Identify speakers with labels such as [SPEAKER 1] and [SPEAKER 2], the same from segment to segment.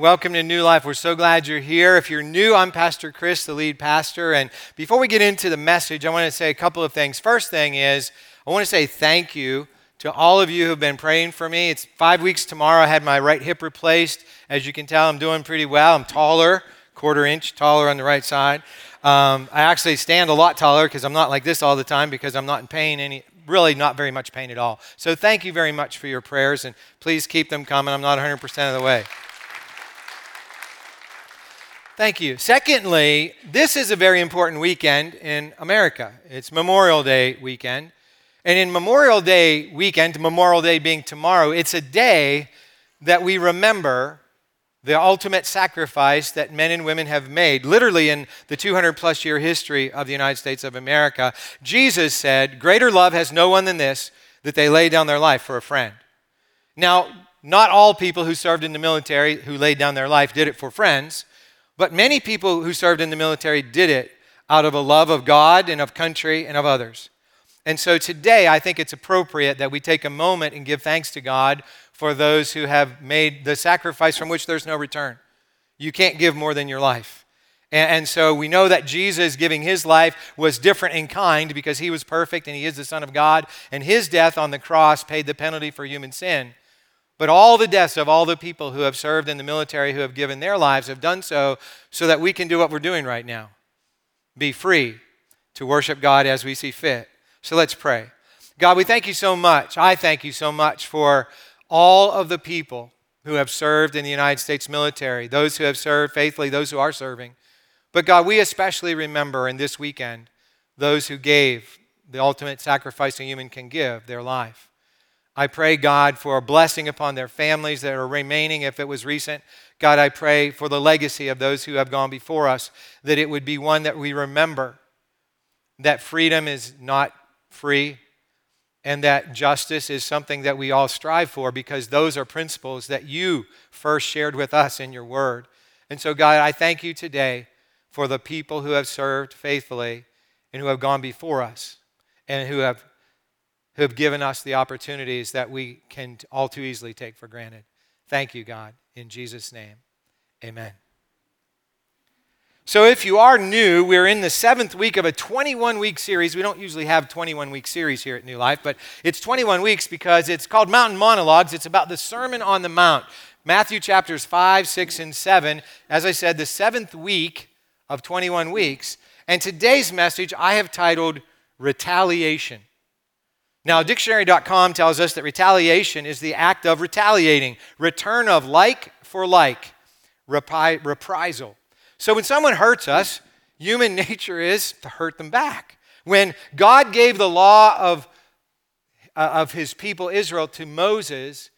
[SPEAKER 1] Welcome to New Life. We're so glad you're here. If you're new, I'm Pastor Chris, the lead pastor. And before we get into the message, I want to say a couple of things. First thing is, I want to say thank you to all of you who've been praying for me. It's five weeks tomorrow. I had my right hip replaced. As you can tell, I'm doing pretty well. I'm taller, quarter inch taller on the right side. Um, I actually stand a lot taller because I'm not like this all the time because I'm not in pain any, really not very much pain at all. So thank you very much for your prayers and please keep them coming. I'm not 100% of the way. Thank you. Secondly, this is a very important weekend in America. It's Memorial Day weekend. And in Memorial Day weekend, Memorial Day being tomorrow, it's a day that we remember the ultimate sacrifice that men and women have made, literally in the 200 plus year history of the United States of America. Jesus said, Greater love has no one than this, that they lay down their life for a friend. Now, not all people who served in the military who laid down their life did it for friends, but many people who served in the military did it out of a love of God and of country and of others. And so today, I think it's appropriate that we take a moment and give thanks to God for those who have made the sacrifice from which there's no return. You can't give more than your life. And, so we know that Jesus giving his life was different in kind because he was perfect and he is the Son of God, and his death on the cross paid the penalty for human sin. But all the deaths of all the people who have served in the military, who have given their lives, have done so so that we can do what we're doing right now be free to worship God as we see fit. So let's pray. God, we thank you so much. I thank you so much for all of the people who have served in the United States military, those who have served faithfully, those who are serving. But God, we especially remember in this weekend those who gave the ultimate sacrifice a human can give, their life. I pray, God, for a blessing upon their families that are remaining if it was recent. God, I pray for the legacy of those who have gone before us, that it would be one that we remember that freedom is not free, and that justice is something that we all strive for because those are principles that you first shared with us in your word. And so, God, I thank you today for the people who have served faithfully and who have gone before us and who have, who have given us the opportunities that we can all too easily take for granted. Thank you, God. In Jesus' name, amen. So, if you are new, we're in the seventh week of a 21 week series. We don't usually have 21 week series here at New Life, but it's 21 weeks because it's called Mountain Monologues. It's about the Sermon on the Mount, Matthew chapters 5, 6, and 7. As I said, the seventh week of 21 weeks. And today's message I have titled Retaliation. Now, dictionary.com tells us that retaliation is the act of retaliating, return of like for like, reprisal. So when someone hurts us, human nature is to hurt them back. When God gave the law of, uh, of his people Israel to Moses,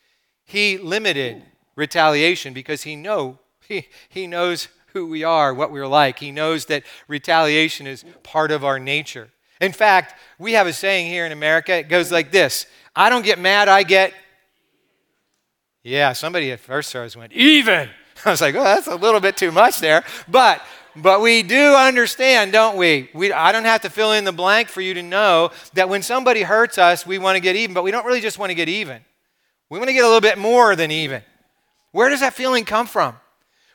[SPEAKER 1] he limited retaliation because he know he, he knows who we are, what we're like. He knows that retaliation is part of our nature. In fact, we have a saying here in America. It goes like this I don't get mad, I get. Yeah, somebody at first service went, even. I was like, oh, that's a little bit too much there. But but we do understand, don't we? we? I don't have to fill in the blank for you to know that when somebody hurts us, we want to get even, but we don't really just want to get even. We want to get a little bit more than even. Where does that feeling come from?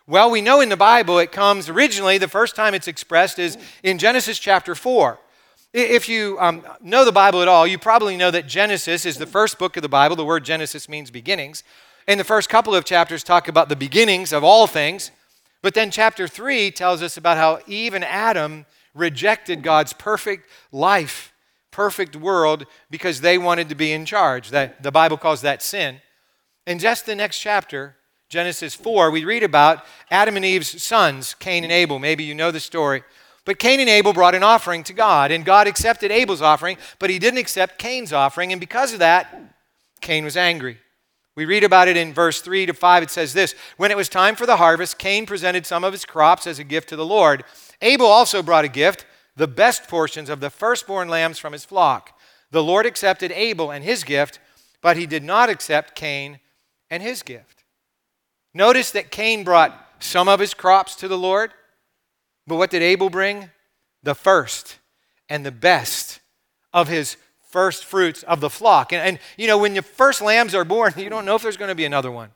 [SPEAKER 1] Well, we know in the Bible it comes originally, the first time it's expressed is in Genesis chapter 4. If you um, know the Bible at all, you probably know that Genesis is the first book of the Bible. The word Genesis means beginnings. And the first couple of chapters talk about the beginnings of all things. But then chapter 3 tells us about how Eve and Adam rejected God's perfect life, perfect world, because they wanted to be in charge. That, the Bible calls that sin. In just the next chapter, Genesis 4, we read about Adam and Eve's sons, Cain and Abel. Maybe you know the story. But Cain and Abel brought an offering to God, and God accepted Abel's offering, but he didn't accept Cain's offering, and because of that, Cain was angry. We read about it in verse 3 to 5. It says this When it was time for the harvest, Cain presented some of his crops as a gift to the Lord. Abel also brought a gift, the best portions of the firstborn lambs from his flock. The Lord accepted Abel and his gift, but he did not accept Cain and his gift. Notice that Cain brought some of his crops to the Lord, but what did Abel bring? The first and the best of his first fruits of the flock. And, and, you know, when your first lambs are born, you don't know if there's going to be another one.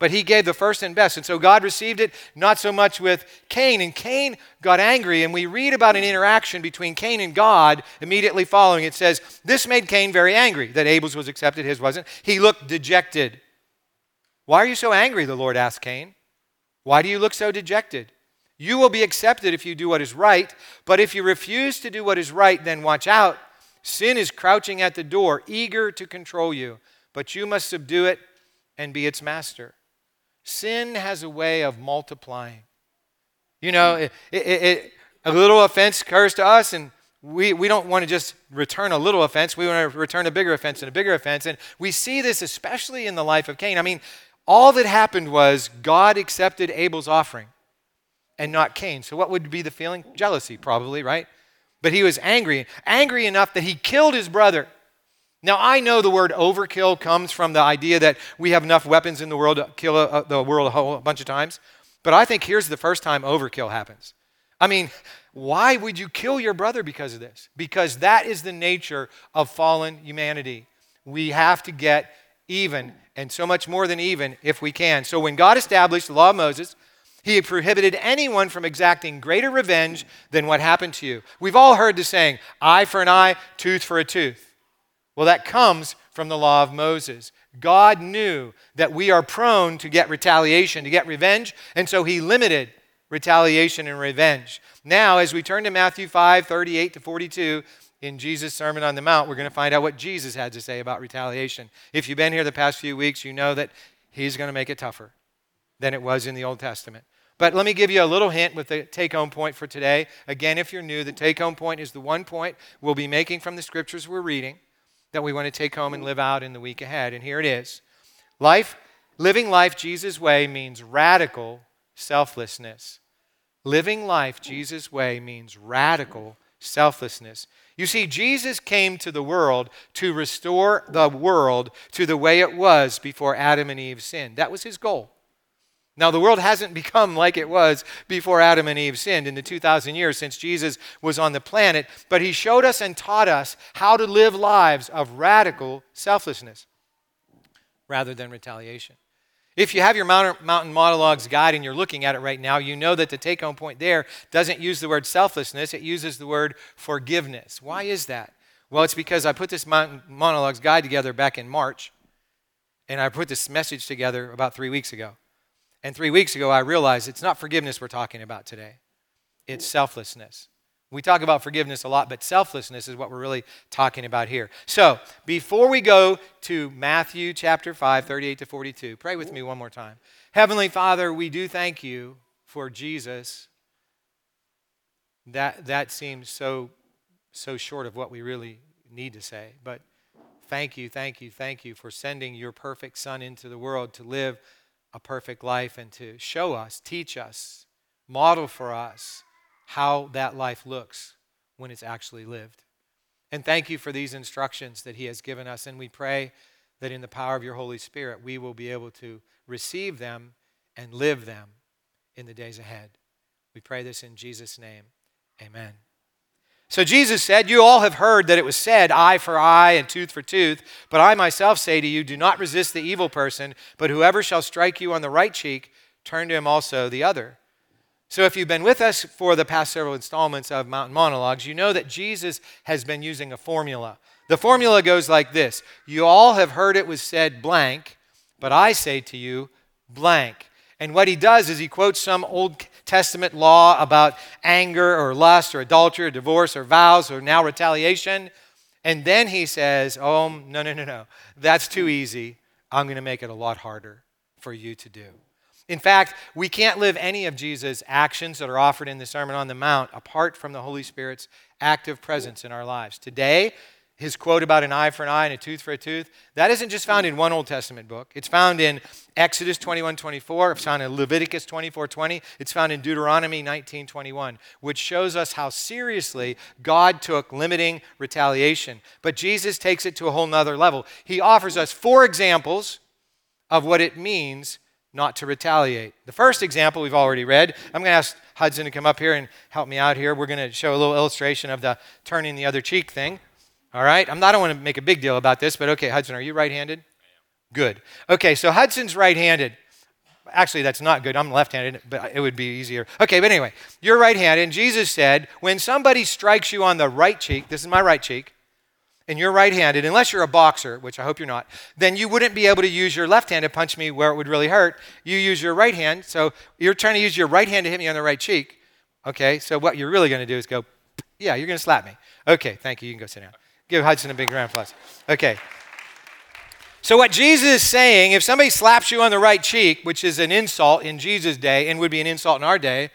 [SPEAKER 1] but he gave the first and best. And so God received it, not so much with Cain. And Cain got angry, and we read about an interaction between Cain and God immediately following. It says, This made Cain very angry that Abel's was accepted, his wasn't. He looked dejected. Why are you so angry? The Lord asked Cain. Why do you look so dejected? You will be accepted if you do what is right, but if you refuse to do what is right, then watch out. Sin is crouching at the door, eager to control you, but you must subdue it and be its master. Sin has a way of multiplying. You know, it, it, it, a little offense occurs to us, and we, we don't want to just return a little offense. We want to return a bigger offense and a bigger offense. And we see this especially in the life of Cain. I mean, all that happened was God accepted Abel's offering and not Cain. So, what would be the feeling? Jealousy, probably, right? But he was angry, angry enough that he killed his brother. Now, I know the word overkill comes from the idea that we have enough weapons in the world to kill a, a, the world a whole bunch of times. But I think here's the first time overkill happens. I mean, why would you kill your brother because of this? Because that is the nature of fallen humanity. We have to get even, and so much more than even if we can. So when God established the law of Moses, he prohibited anyone from exacting greater revenge than what happened to you. We've all heard the saying, eye for an eye, tooth for a tooth. Well, that comes from the law of Moses. God knew that we are prone to get retaliation, to get revenge, and so he limited retaliation and revenge. Now, as we turn to Matthew 5 38 to 42, in Jesus' Sermon on the Mount, we're going to find out what Jesus had to say about retaliation. If you've been here the past few weeks, you know that he's going to make it tougher than it was in the Old Testament. But let me give you a little hint with the take home point for today. Again, if you're new, the take home point is the one point we'll be making from the scriptures we're reading that we want to take home and live out in the week ahead. And here it is Life, living life Jesus' way means radical selflessness. Living life Jesus' way means radical selflessness. You see, Jesus came to the world to restore the world to the way it was before Adam and Eve sinned. That was his goal. Now, the world hasn't become like it was before Adam and Eve sinned in the 2,000 years since Jesus was on the planet, but he showed us and taught us how to live lives of radical selflessness rather than retaliation. If you have your Mountain Monologues guide and you're looking at it right now, you know that the take home point there doesn't use the word selflessness, it uses the word forgiveness. Why is that? Well, it's because I put this Mountain Monologues guide together back in March, and I put this message together about three weeks ago. And three weeks ago, I realized it's not forgiveness we're talking about today, it's selflessness. We talk about forgiveness a lot, but selflessness is what we're really talking about here. So, before we go to Matthew chapter 5, 38 to 42, pray with me one more time. Heavenly Father, we do thank you for Jesus. That, that seems so, so short of what we really need to say, but thank you, thank you, thank you for sending your perfect Son into the world to live a perfect life and to show us, teach us, model for us how that life looks when it's actually lived. And thank you for these instructions that He has given us. And we pray that in the power of your Holy Spirit, we will be able to receive them and live them in the days ahead. We pray this in Jesus' name. Amen. So Jesus said, You all have heard that it was said, eye for eye and tooth for tooth. But I myself say to you, do not resist the evil person, but whoever shall strike you on the right cheek, turn to him also the other. So, if you've been with us for the past several installments of Mountain Monologues, you know that Jesus has been using a formula. The formula goes like this You all have heard it was said blank, but I say to you blank. And what he does is he quotes some Old Testament law about anger or lust or adultery or divorce or vows or now retaliation. And then he says, Oh, no, no, no, no. That's too easy. I'm going to make it a lot harder for you to do. In fact, we can't live any of Jesus' actions that are offered in the Sermon on the Mount apart from the Holy Spirit's active presence in our lives. Today, his quote about an eye for an eye and a tooth for a tooth, that isn't just found in one Old Testament book. It's found in Exodus 21 24, it's found in Leviticus 24 20, it's found in Deuteronomy 19 21, which shows us how seriously God took limiting retaliation. But Jesus takes it to a whole nother level. He offers us four examples of what it means not to retaliate. The first example we've already read. I'm going to ask Hudson to come up here and help me out here. We're going to show a little illustration of the turning the other cheek thing. All right? I'm not, I don't want to make a big deal about this, but okay, Hudson, are you right handed? Good. Okay, so Hudson's right handed. actually, that's not good. I'm left handed, but it would be easier. Okay, but anyway, you're right handed. And Jesus said, when somebody strikes you on the right cheek, this is my right cheek, and you're right handed, unless you're a boxer, which I hope you're not, then you wouldn't be able to use your left hand to punch me where it would really hurt. You use your right hand. So you're trying to use your right hand to hit me on the right cheek. Okay, so what you're really going to do is go, yeah, you're going to slap me. Okay, thank you. You can go sit down. Give Hudson a big round of applause. Okay. So, what Jesus is saying, if somebody slaps you on the right cheek, which is an insult in Jesus' day and would be an insult in our day,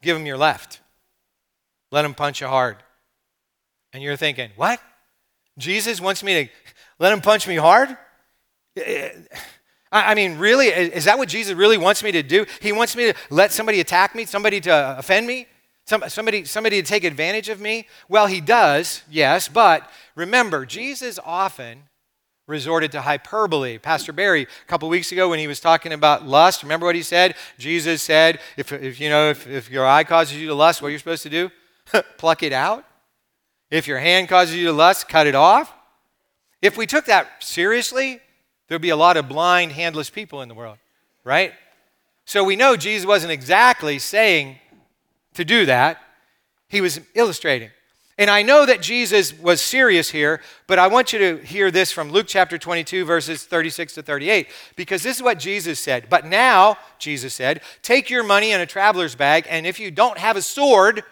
[SPEAKER 1] give them your left. Let them punch you hard. And you're thinking, what? Jesus wants me to let him punch me hard? I mean, really? Is that what Jesus really wants me to do? He wants me to let somebody attack me, somebody to offend me, somebody, somebody to take advantage of me? Well, he does, yes, but remember, Jesus often resorted to hyperbole. Pastor Barry, a couple weeks ago, when he was talking about lust, remember what he said? Jesus said, if, if you know, if, if your eye causes you to lust, what are you supposed to do? Pluck it out. If your hand causes you to lust, cut it off. If we took that seriously, there'd be a lot of blind, handless people in the world, right? So we know Jesus wasn't exactly saying to do that, he was illustrating. And I know that Jesus was serious here, but I want you to hear this from Luke chapter 22, verses 36 to 38, because this is what Jesus said. But now, Jesus said, take your money in a traveler's bag, and if you don't have a sword,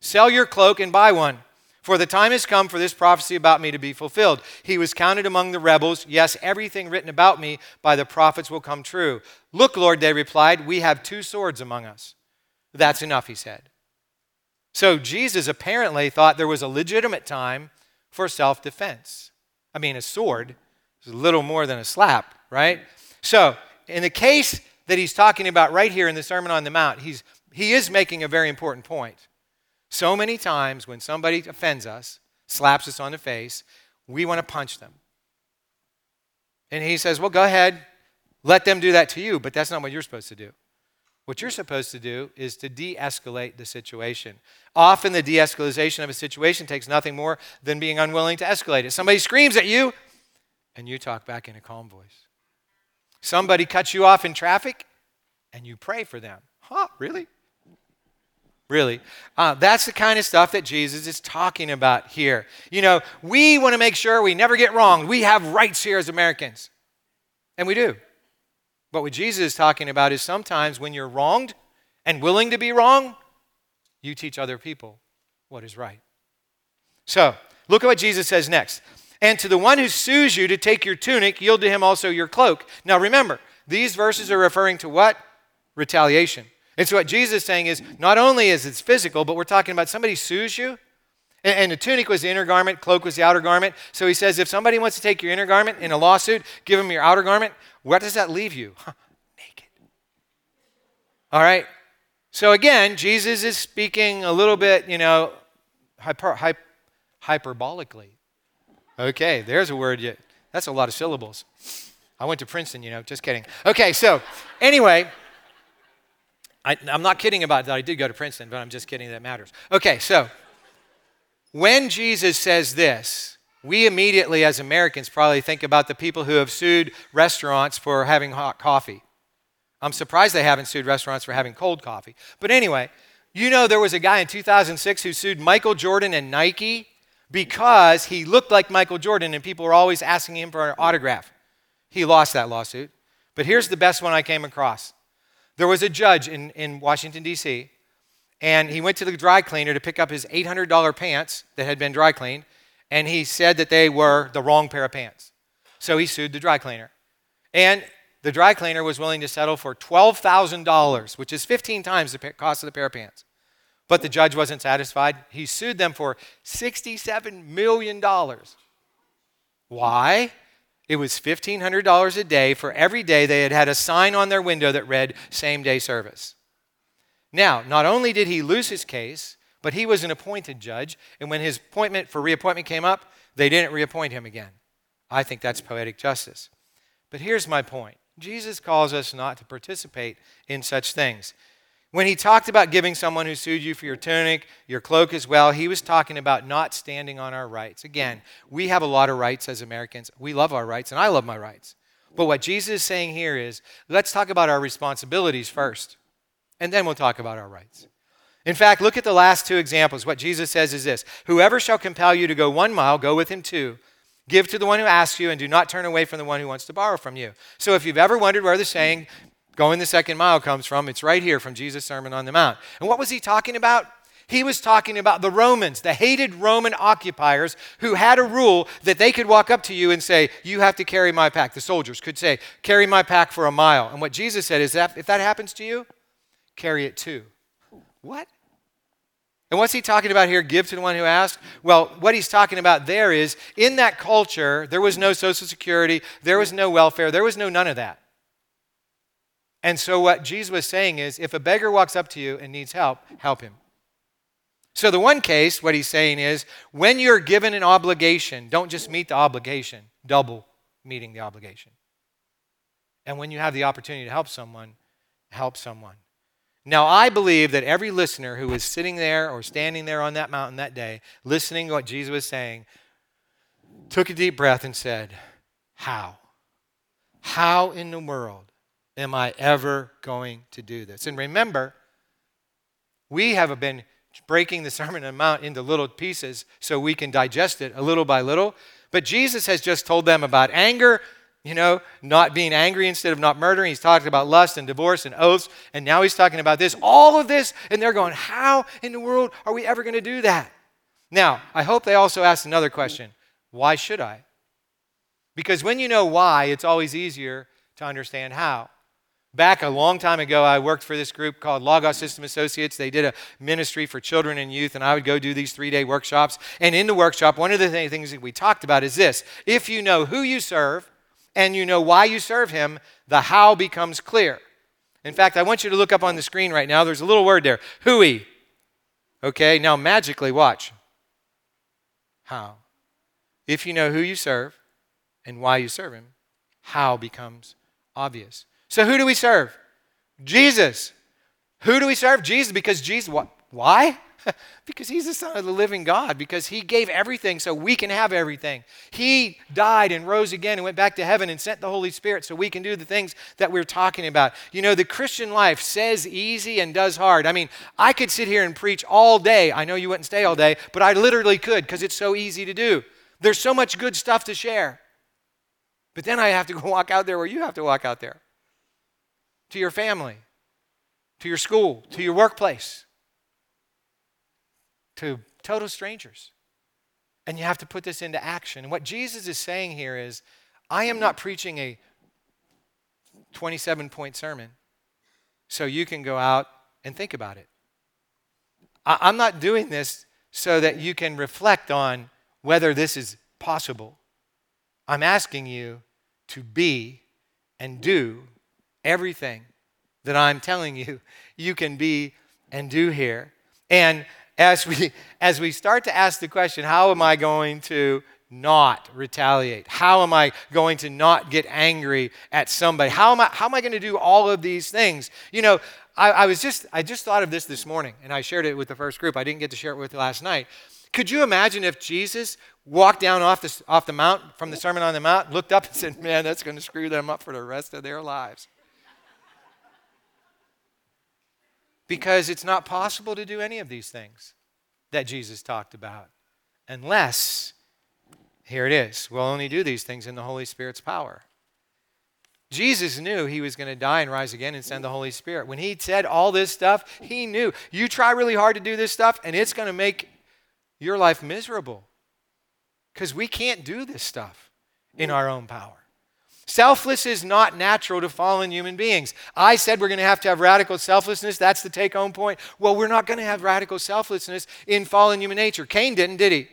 [SPEAKER 1] sell your cloak and buy one. For the time has come for this prophecy about me to be fulfilled. He was counted among the rebels. Yes, everything written about me by the prophets will come true. Look, Lord, they replied, we have two swords among us. That's enough, he said. So Jesus apparently thought there was a legitimate time for self defense. I mean, a sword is a little more than a slap, right? So, in the case that he's talking about right here in the Sermon on the Mount, he's, he is making a very important point. So many times when somebody offends us, slaps us on the face, we want to punch them. And he says, Well, go ahead, let them do that to you, but that's not what you're supposed to do. What you're supposed to do is to de escalate the situation. Often, the de escalation of a situation takes nothing more than being unwilling to escalate it. Somebody screams at you, and you talk back in a calm voice. Somebody cuts you off in traffic, and you pray for them. Huh, really? Really? Uh, that's the kind of stuff that Jesus is talking about here. You know, we want to make sure we never get wrong. We have rights here as Americans, and we do. But what Jesus is talking about is sometimes when you're wronged and willing to be wrong, you teach other people what is right. So, look at what Jesus says next. And to the one who sues you to take your tunic, yield to him also your cloak. Now remember, these verses are referring to what? Retaliation. And so what Jesus is saying is not only is it physical, but we're talking about somebody sues you. And, and the tunic was the inner garment, cloak was the outer garment. So he says if somebody wants to take your inner garment in a lawsuit, give them your outer garment. Where does that leave you? Naked. All right? So again, Jesus is speaking a little bit, you know, hyper, hyper, hyperbolically. Okay, there's a word. Yet. That's a lot of syllables. I went to Princeton, you know, just kidding. Okay, so anyway, I, am not kidding about that. I did go to Princeton, but I'm just kidding that matters. Okay, so when Jesus says this, we immediately, as Americans, probably think about the people who have sued restaurants for having hot coffee. I'm surprised they haven't sued restaurants for having cold coffee. But anyway, you know there was a guy in 2006 who sued Michael Jordan and Nike because he looked like Michael Jordan and people were always asking him for an autograph. He lost that lawsuit. But here's the best one I came across. There was a judge in, in Washington, D.C., and he went to the dry cleaner to pick up his $800 pants that had been dry cleaned, and he said that they were the wrong pair of pants. So he sued the dry cleaner. And the dry cleaner was willing to settle for $12,000, which is 15 times the cost of the pair of pants. But the judge wasn't satisfied. He sued them for $67 million. Why? It was $1,500 a day for every day they had had a sign on their window that read same day service. Now, not only did he lose his case, but he was an appointed judge, and when his appointment for reappointment came up, they didn't reappoint him again. I think that's poetic justice. But here's my point Jesus calls us not to participate in such things. When he talked about giving someone who sued you for your tunic, your cloak as well, he was talking about not standing on our rights. Again, we have a lot of rights as Americans. We love our rights, and I love my rights. But what Jesus is saying here is let's talk about our responsibilities first, and then we'll talk about our rights. In fact, look at the last two examples. What Jesus says is this Whoever shall compel you to go one mile, go with him two. Give to the one who asks you, and do not turn away from the one who wants to borrow from you. So if you've ever wondered where the saying, going the second mile comes from, it's right here from Jesus' Sermon on the Mount. And what was he talking about? He was talking about the Romans, the hated Roman occupiers who had a rule that they could walk up to you and say, You have to carry my pack. The soldiers could say, Carry my pack for a mile. And what Jesus said is that if that happens to you, carry it too. What? And what's he talking about here? Give to the one who asks? Well, what he's talking about there is in that culture, there was no Social Security, there was no welfare, there was no none of that. And so, what Jesus was saying is if a beggar walks up to you and needs help, help him. So, the one case, what he's saying is when you're given an obligation, don't just meet the obligation, double meeting the obligation. And when you have the opportunity to help someone, help someone. Now, I believe that every listener who was sitting there or standing there on that mountain that day, listening to what Jesus was saying, took a deep breath and said, How? How in the world am I ever going to do this? And remember, we have been breaking the Sermon on the Mount into little pieces so we can digest it a little by little. But Jesus has just told them about anger, you know, not being angry instead of not murdering. He's talking about lust and divorce and oaths. And now he's talking about this, all of this. And they're going, How in the world are we ever going to do that? Now, I hope they also asked another question Why should I? Because when you know why, it's always easier to understand how. Back a long time ago, I worked for this group called Logos System Associates. They did a ministry for children and youth, and I would go do these three day workshops. And in the workshop, one of the things that we talked about is this if you know who you serve and you know why you serve Him, the how becomes clear. In fact, I want you to look up on the screen right now. There's a little word there hui. Okay, now magically, watch. How? If you know who you serve and why you serve Him, how becomes obvious. So who do we serve? Jesus. Who do we serve? Jesus, because Jesus? Why? because he's the Son of the living God, because he gave everything so we can have everything. He died and rose again and went back to heaven and sent the Holy Spirit so we can do the things that we're talking about. You know, the Christian life says easy and does hard. I mean, I could sit here and preach all day. I know you wouldn't stay all day, but I literally could because it's so easy to do. There's so much good stuff to share. But then I have to go walk out there where you have to walk out there to your family, to your school, to your workplace, to total strangers. And you have to put this into action. And what Jesus is saying here is I am not preaching a 27 point sermon so you can go out and think about it. I'm not doing this so that you can reflect on whether this is possible. I'm asking you to be and do everything that I'm telling you you can be and do here. And as we as we start to ask the question, how am I going to not retaliate? How am I going to not get angry at somebody? How am I how am I going to do all of these things? You know, I, I was just I just thought of this this morning, and I shared it with the first group. I didn't get to share it with last night. Could you imagine if Jesus walked down off the, off the mount from the Sermon on the Mount, looked up and said, Man, that's going to screw them up for the rest of their lives? Because it's not possible to do any of these things that Jesus talked about unless, here it is, we'll only do these things in the Holy Spirit's power. Jesus knew he was going to die and rise again and send the Holy Spirit. When he said all this stuff, he knew you try really hard to do this stuff and it's going to make your life miserable because we can't do this stuff in our own power. Selfless is not natural to fallen human beings. I said we're going to have to have radical selflessness. That's the take home point. Well, we're not going to have radical selflessness in fallen human nature. Cain didn't, did he?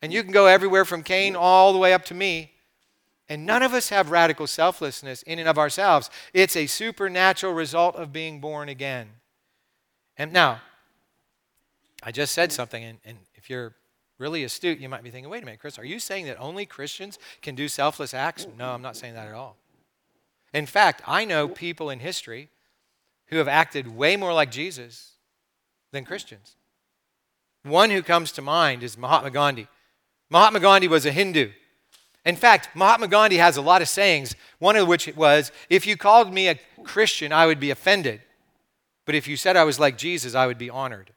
[SPEAKER 1] And you can go everywhere from Cain all the way up to me. And none of us have radical selflessness in and of ourselves. It's a supernatural result of being born again. And now, I just said something, and, and if you're really astute, you might be thinking, wait a minute, Chris, are you saying that only Christians can do selfless acts? No, I'm not saying that at all. In fact, I know people in history who have acted way more like Jesus than Christians. One who comes to mind is Mahatma Gandhi. Mahatma Gandhi was a Hindu. In fact, Mahatma Gandhi has a lot of sayings, one of which was, If you called me a Christian, I would be offended. But if you said I was like Jesus, I would be honored.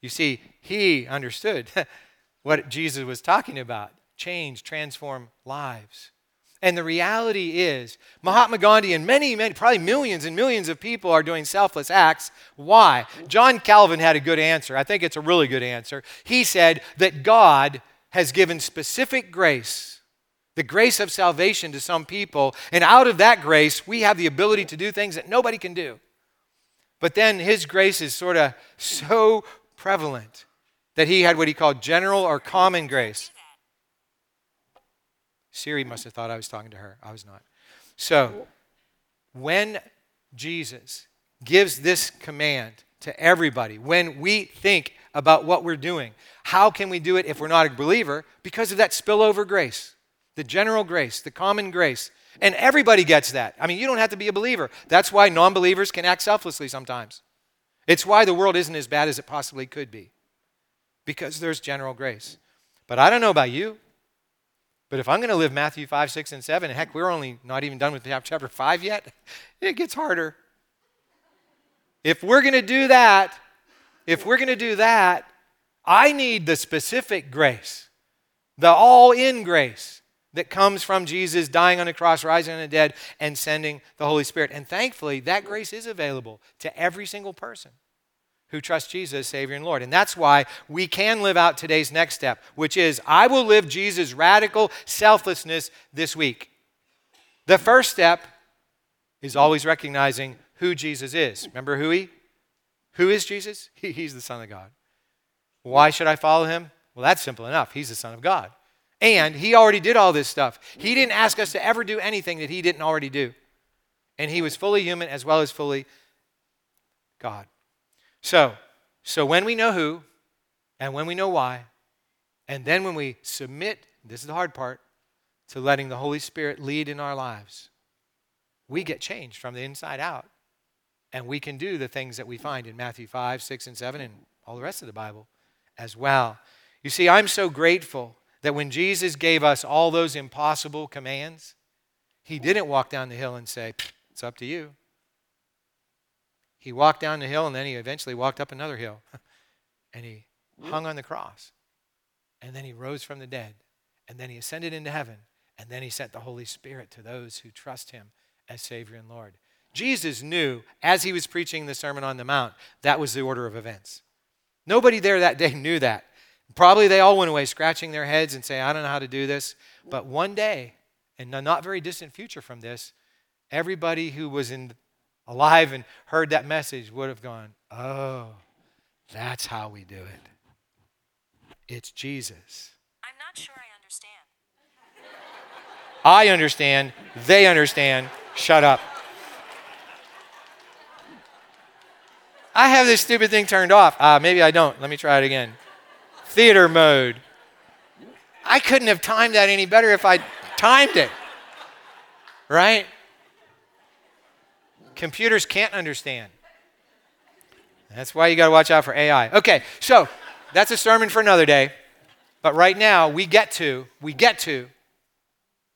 [SPEAKER 1] You see, he understood what Jesus was talking about change, transform lives. And the reality is, Mahatma Gandhi and many, many, probably millions and millions of people are doing selfless acts. Why? John Calvin had a good answer. I think it's a really good answer. He said that God has given specific grace, the grace of salvation to some people, and out of that grace, we have the ability to do things that nobody can do. But then his grace is sort of so prevalent that he had what he called general or common grace. Siri must have thought I was talking to her. I was not. So, when Jesus gives this command to everybody, when we think about what we're doing, how can we do it if we're not a believer? Because of that spillover grace, the general grace, the common grace. And everybody gets that. I mean, you don't have to be a believer. That's why non believers can act selflessly sometimes. It's why the world isn't as bad as it possibly could be, because there's general grace. But I don't know about you. But if I'm going to live Matthew 5, 6, and 7, and heck, we're only not even done with chapter 5 yet, it gets harder. If we're going to do that, if we're going to do that, I need the specific grace, the all in grace that comes from Jesus dying on the cross, rising on the dead, and sending the Holy Spirit. And thankfully, that grace is available to every single person who trust Jesus Savior and Lord. And that's why we can live out today's next step, which is I will live Jesus' radical selflessness this week. The first step is always recognizing who Jesus is. Remember who he? Who is Jesus? He, he's the Son of God. Why should I follow him? Well, that's simple enough. He's the Son of God. And he already did all this stuff. He didn't ask us to ever do anything that he didn't already do. And he was fully human as well as fully God. So, so when we know who and when we know why, and then when we submit, this is the hard part, to letting the Holy Spirit lead in our lives, we get changed from the inside out. And we can do the things that we find in Matthew 5, 6, and 7, and all the rest of the Bible as well. You see, I'm so grateful that when Jesus gave us all those impossible commands, he didn't walk down the hill and say, It's up to you. He walked down the hill and then he eventually walked up another hill. and he hung on the cross. And then he rose from the dead. And then he ascended into heaven. And then he sent the Holy Spirit to those who trust him as Savior and Lord. Jesus knew as he was preaching the Sermon on the Mount, that was the order of events. Nobody there that day knew that. Probably they all went away scratching their heads and saying, I don't know how to do this. But one day, in a not very distant future from this, everybody who was in alive and heard that message would have gone, Oh, that's how we do it. It's Jesus.
[SPEAKER 2] I'm not sure I understand.
[SPEAKER 1] I understand. They understand. Shut up. I have this stupid thing turned off. Ah, maybe I don't. Let me try it again. Theater mode. I couldn't have timed that any better if I timed it. Right? Computers can't understand. That's why you got to watch out for AI. Okay, so that's a sermon for another day. But right now, we get to, we get to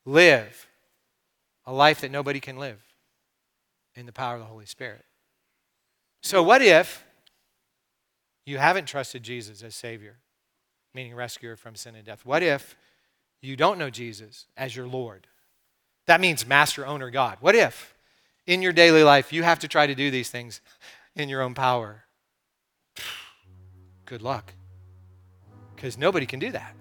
[SPEAKER 1] live a life that nobody can live in the power of the Holy Spirit. So, what if you haven't trusted Jesus as Savior, meaning rescuer from sin and death? What if you don't know Jesus as your Lord? That means master, owner, God. What if in your daily life, you have to try to do these things in your own power. Good luck. Because nobody can do that.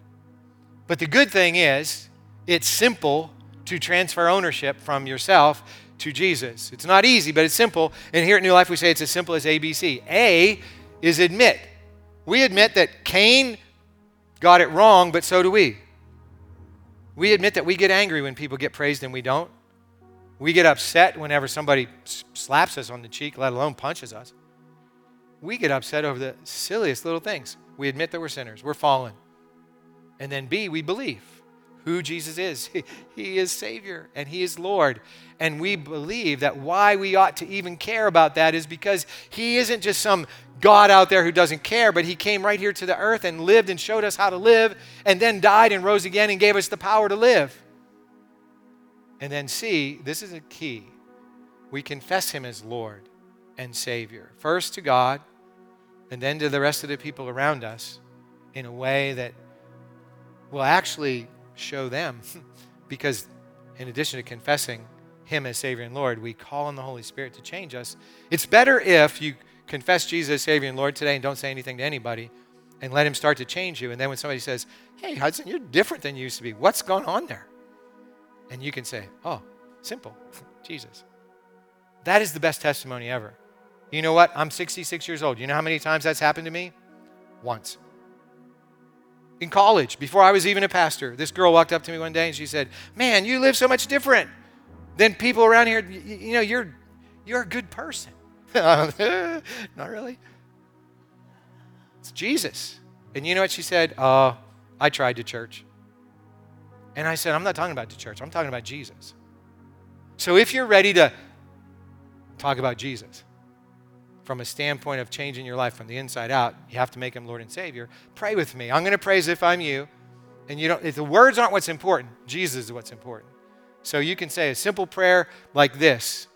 [SPEAKER 1] But the good thing is, it's simple to transfer ownership from yourself to Jesus. It's not easy, but it's simple. And here at New Life, we say it's as simple as ABC. A is admit. We admit that Cain got it wrong, but so do we. We admit that we get angry when people get praised and we don't. We get upset whenever somebody slaps us on the cheek, let alone punches us. We get upset over the silliest little things. We admit that we're sinners, we're fallen. And then B, we believe who Jesus is. He is Savior and He is Lord. And we believe that why we ought to even care about that is because He isn't just some God out there who doesn't care, but He came right here to the earth and lived and showed us how to live, and then died and rose again and gave us the power to live. And then, see, this is a key. We confess Him as Lord and Savior, first to God, and then to the rest of the people around us in a way that will actually show them. because, in addition to confessing Him as Savior and Lord, we call on the Holy Spirit to change us. It's better if you confess Jesus as Savior and Lord today and don't say anything to anybody and let Him start to change you. And then when somebody says, Hey, Hudson, you're different than you used to be, what's going on there? And you can say, Oh, simple, Jesus. That is the best testimony ever. You know what? I'm 66 years old. You know how many times that's happened to me? Once. In college, before I was even a pastor, this girl walked up to me one day and she said, Man, you live so much different than people around here. You, you know, you're, you're a good person. Not really. It's Jesus. And you know what she said? Uh, I tried to church. And I said, I'm not talking about the church, I'm talking about Jesus. So if you're ready to talk about Jesus from a standpoint of changing your life from the inside out, you have to make him Lord and Savior. Pray with me. I'm going to pray as if I'm you. And you don't, if the words aren't what's important, Jesus is what's important. So you can say a simple prayer like this,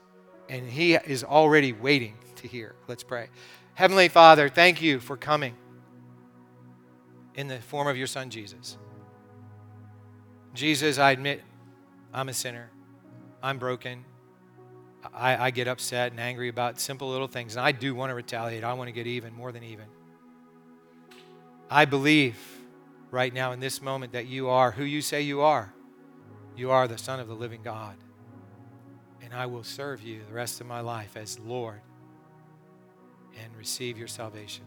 [SPEAKER 1] and he is already waiting to hear. Let's pray. Heavenly Father, thank you for coming in the form of your Son, Jesus. Jesus, I admit I'm a sinner. I'm broken. I, I, get upset and angry about simple little things, and I do want to retaliate. I want to get even, more than even. I believe right now in this moment that you are who you say you are. You are the Son of the living God. And I will serve you the rest of my life as Lord and receive your salvation.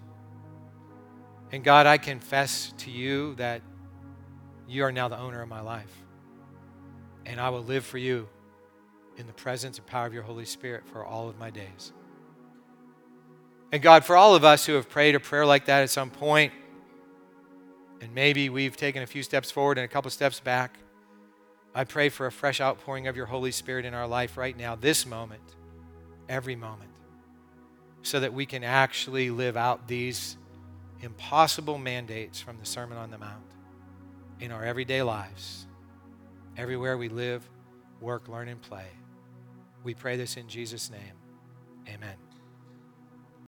[SPEAKER 1] And God, I confess to you that you are now the owner of my life. And I will live for you in the presence and power of your Holy Spirit for all of my days. And God, for all of us who have prayed a prayer like that at some point, and maybe we've taken a few steps forward and a couple steps back, I pray for a fresh outpouring of your Holy Spirit in our life right now, this moment, every moment, so that we can actually live out these impossible mandates from the Sermon on the Mount in our everyday lives, everywhere we live, work, learn, and play. We pray this in Jesus' name. Amen.